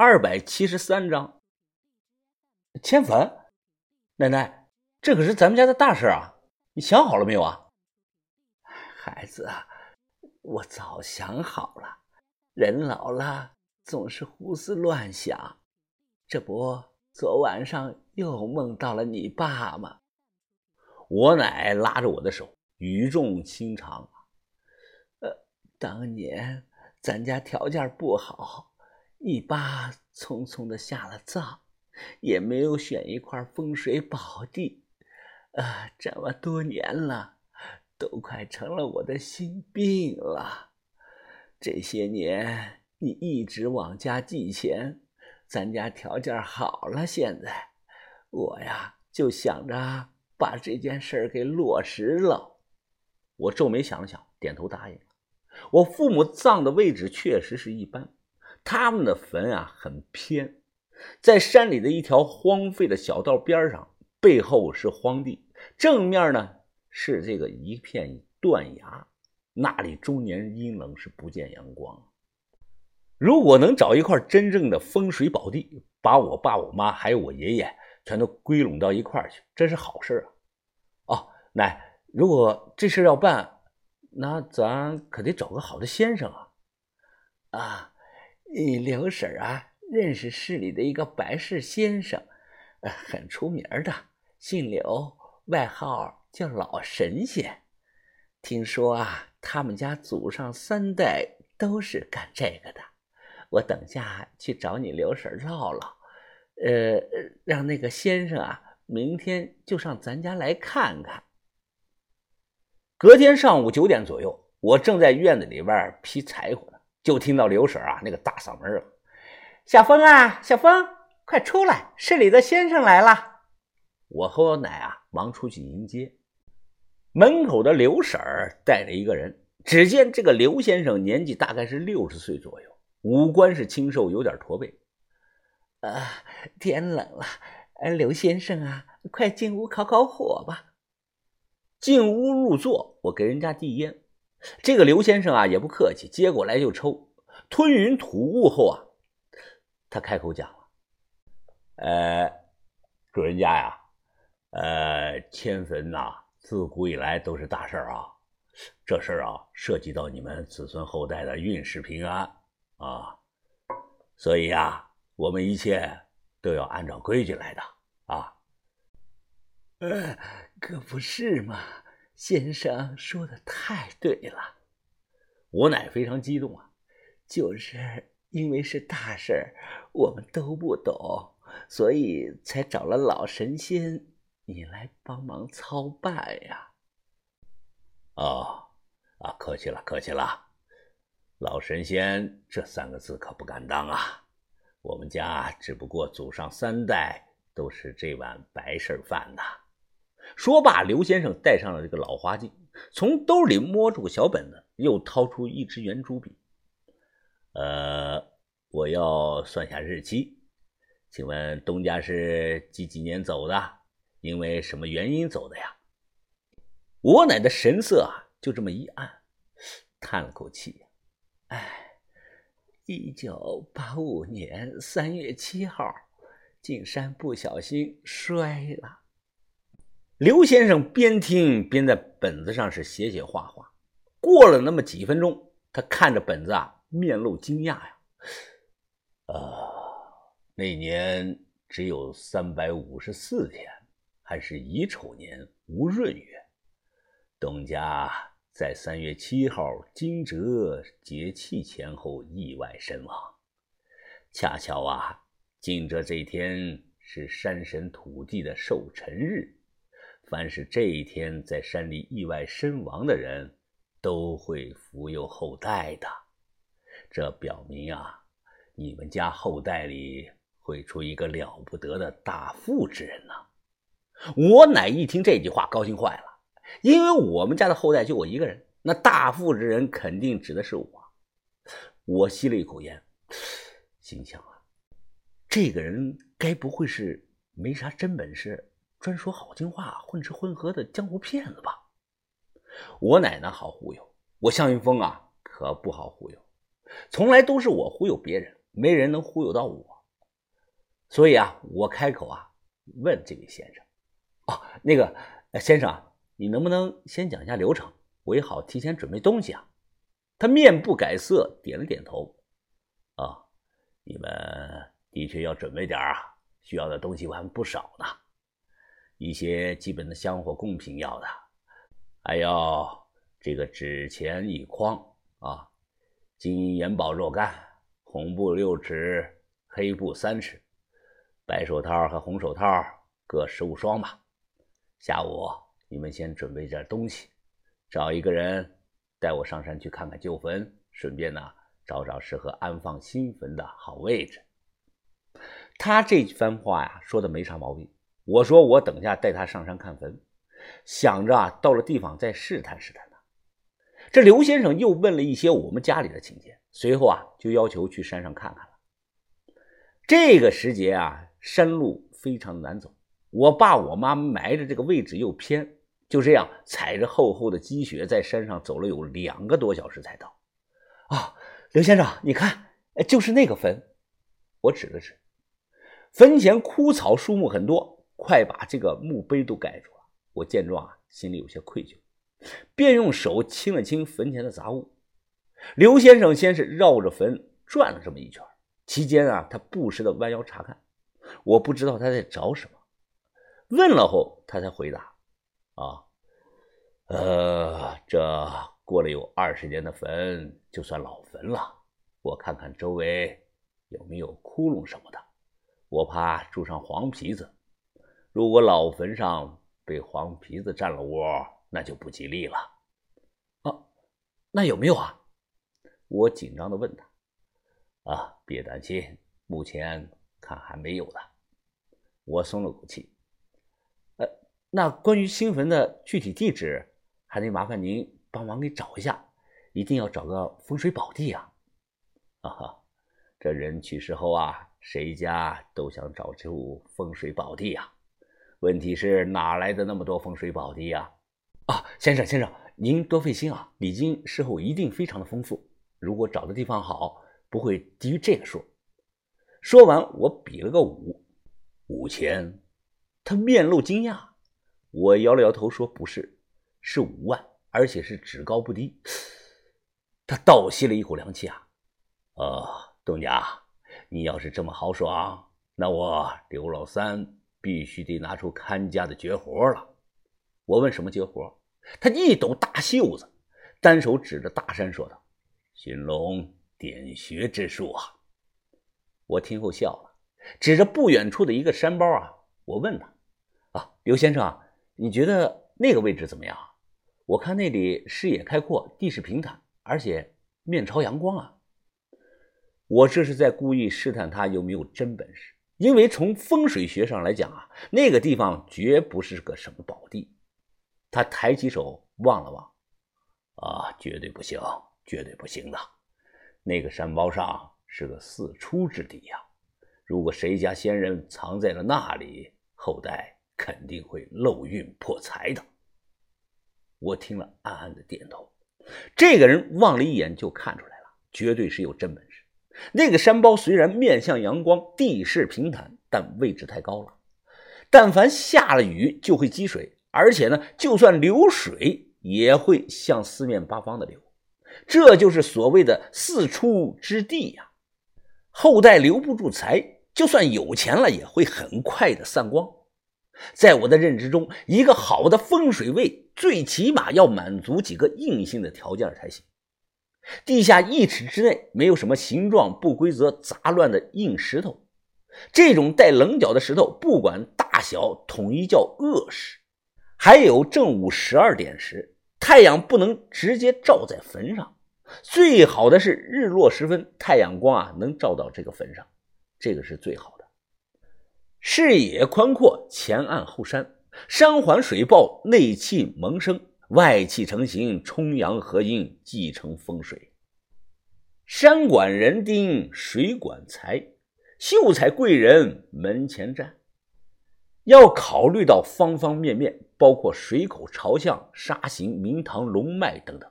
二百七十三张。迁坟，奶奶，这可是咱们家的大事啊！你想好了没有啊？孩子啊，我早想好了。人老了总是胡思乱想，这不，昨晚上又梦到了你爸吗？我奶拉着我的手，语重心长：“呃，当年咱家条件不好，你爸匆匆的下了葬。”也没有选一块风水宝地，啊，这么多年了，都快成了我的心病了。这些年你一直往家寄钱，咱家条件好了，现在我呀就想着把这件事给落实了。我皱眉想了想，点头答应。我父母葬的位置确实是一般，他们的坟啊很偏。在山里的一条荒废的小道边上，背后是荒地，正面呢是这个一片断崖，那里终年阴冷，是不见阳光。如果能找一块真正的风水宝地，把我爸、我妈还有我爷爷全都归拢到一块去，这是好事啊！哦，奶，如果这事要办，那咱可得找个好的先生啊！啊，你刘婶啊。认识市里的一个白氏先生，呃，很出名的，姓刘，外号叫老神仙。听说啊，他们家祖上三代都是干这个的。我等下去找你刘婶唠唠，呃，让那个先生啊，明天就上咱家来看看。隔天上午九点左右，我正在院子里边劈柴火呢，就听到刘婶啊那个大嗓门啊。小峰啊，小峰，快出来！市里的先生来了。我和我奶啊，忙出去迎接。门口的刘婶带着一个人。只见这个刘先生年纪大概是六十岁左右，五官是清瘦，有点驼背。啊，天冷了，刘先生啊，快进屋烤烤火吧。进屋入座，我给人家递烟。这个刘先生啊，也不客气，接过来就抽。吞云吐雾后啊。他开口讲了：“呃，主人家呀，呃，迁坟呐，自古以来都是大事儿啊。这事儿啊，涉及到你们子孙后代的运势平安啊，所以啊，我们一切都要按照规矩来的啊。”呃，可不是嘛，先生说的太对了。我奶非常激动啊，就是。因为是大事儿，我们都不懂，所以才找了老神仙你来帮忙操办呀。哦，啊，客气了，客气了。老神仙这三个字可不敢当啊。我们家只不过祖上三代都是这碗白事儿饭呐。说罢，刘先生戴上了这个老花镜，从兜里摸出个小本子，又掏出一支圆珠笔。呃，我要算下日期，请问东家是几几年走的？因为什么原因走的呀？我奶的神色啊，就这么一暗，叹了口气，哎，一九八五年三月七号，进山不小心摔了。刘先生边听边在本子上是写写画画。过了那么几分钟，他看着本子啊。面露惊讶呀，呃，那年只有三百五十四天，还是乙丑年无闰月。东家在三月七号惊蛰节气前后意外身亡。恰巧啊，惊蛰这天是山神土地的寿辰日，凡是这一天在山里意外身亡的人，都会福佑后代的。这表明啊，你们家后代里会出一个了不得的大富之人呢。我奶一听这句话，高兴坏了，因为我们家的后代就我一个人，那大富之人肯定指的是我。我吸了一口烟，心想啊，这个人该不会是没啥真本事，专说好听话、混吃混喝的江湖骗子吧？我奶奶好忽悠，我向云峰啊可不好忽悠。从来都是我忽悠别人，没人能忽悠到我。所以啊，我开口啊，问这位先生：“哦，那个先生，你能不能先讲一下流程，我也好提前准备东西啊？”他面不改色，点了点头。啊，你们的确要准备点啊，需要的东西我还不少呢。一些基本的香火贡品要的，还要这个纸钱一筐啊，金银元宝若干，红布六尺，黑布三尺，白手套和红手套各十五双吧。下午你们先准备点东西，找一个人。带我上山去看看旧坟，顺便呢找找适合安放新坟的好位置。他这番话呀说的没啥毛病。我说我等下带他上山看坟，想着啊到了地方再试探试探他。这刘先生又问了一些我们家里的情节，随后啊就要求去山上看看了。这个时节啊山路非常难走，我爸我妈埋的这个位置又偏。就这样踩着厚厚的积雪，在山上走了有两个多小时才到。啊，刘先生，你看，就是那个坟。我指了指，坟前枯草树木很多，快把这个墓碑都盖住了。我见状啊，心里有些愧疚，便用手清了清坟前的杂物。刘先生先是绕着坟转了这么一圈，期间啊，他不时的弯腰查看。我不知道他在找什么，问了后，他才回答。啊，呃，这过了有二十年的坟就算老坟了。我看看周围有没有窟窿什么的，我怕住上黄皮子。如果老坟上被黄皮子占了窝，那就不吉利了。啊，那有没有啊？我紧张的问他。啊，别担心，目前看还没有呢。我松了口气。呃那关于新坟的具体地址，还得麻烦您帮忙给找一下，一定要找个风水宝地啊！啊哈，这人去世后啊，谁家都想找出风水宝地呀。问题是哪来的那么多风水宝地呀？啊，先生先生，您多费心啊！礼金事后一定非常的丰富，如果找的地方好，不会低于这个数。说完，我比了个五，五千。他面露惊讶。我摇了摇头，说：“不是，是五万，而且是只高不低。”他倒吸了一口凉气啊！哦，东家，你要是这么豪爽，那我刘老三必须得拿出看家的绝活了。我问：“什么绝活？”他一抖大袖子，单手指着大山说道：“寻龙点穴之术啊！”我听后笑了，指着不远处的一个山包啊，我问他：“啊，刘先生。”你觉得那个位置怎么样？我看那里视野开阔，地势平坦，而且面朝阳光啊！我这是在故意试探他有没有真本事，因为从风水学上来讲啊，那个地方绝不是个什么宝地。他抬起手望了望，啊，绝对不行，绝对不行的！那个山包上是个四出之地呀，如果谁家先人藏在了那里，后代……肯定会漏运破财的。我听了，暗暗的点头。这个人望了一眼就看出来了，绝对是有真本事。那个山包虽然面向阳光，地势平坦，但位置太高了。但凡下了雨就会积水，而且呢，就算流水也会向四面八方的流。这就是所谓的四出之地呀。后代留不住财，就算有钱了，也会很快的散光。在我的认知中，一个好的风水位最起码要满足几个硬性的条件才行。地下一尺之内没有什么形状不规则、杂乱的硬石头，这种带棱角的石头，不管大小，统一叫恶石。还有正午十二点时，太阳不能直接照在坟上，最好的是日落时分，太阳光啊能照到这个坟上，这个是最好的。视野宽阔，前暗后山，山环水抱，内气萌生，外气成形，冲阳合阴，继承风水。山管人丁，水管财，秀才贵人门前站。要考虑到方方面面，包括水口朝向、沙形、明堂、龙脉等等。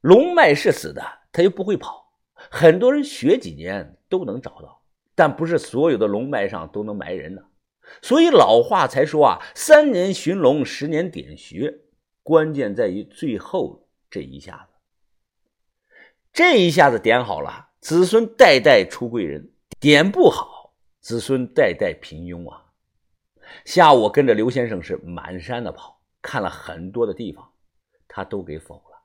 龙脉是死的，它又不会跑。很多人学几年。都能找到，但不是所有的龙脉上都能埋人呢。所以老话才说啊，三年寻龙，十年点穴，关键在于最后这一下子。这一下子点好了，子孙代代出贵人；点不好，子孙代代平庸啊。下午跟着刘先生是满山的跑，看了很多的地方，他都给否了。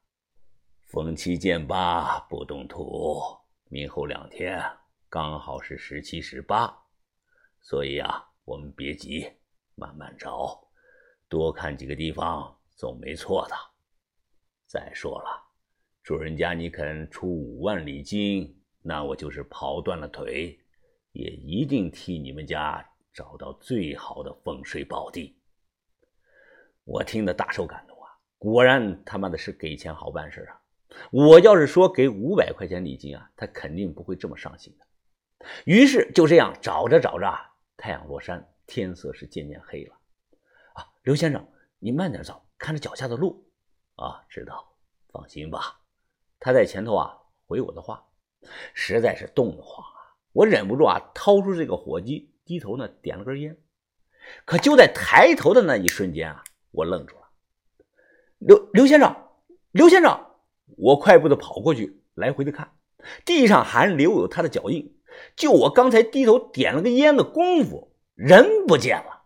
逢七见八不动土，明后两天刚好是十七十八，所以啊。我们别急，慢慢找，多看几个地方总没错的。再说了，主人家你肯出五万礼金，那我就是跑断了腿，也一定替你们家找到最好的风水宝地。我听得大受感动啊！果然他妈的是给钱好办事啊！我要是说给五百块钱礼金啊，他肯定不会这么上心的。于是就这样找着找着。太阳落山，天色是渐渐黑了。啊，刘先生，你慢点走，看着脚下的路。啊，知道，放心吧。他在前头啊，回我的话，实在是冻得慌啊，我忍不住啊，掏出这个火机，低头呢点了根烟。可就在抬头的那一瞬间啊，我愣住了。刘刘先生，刘先生，我快步的跑过去，来回的看，地上还留有他的脚印。就我刚才低头点了个烟的功夫，人不见了。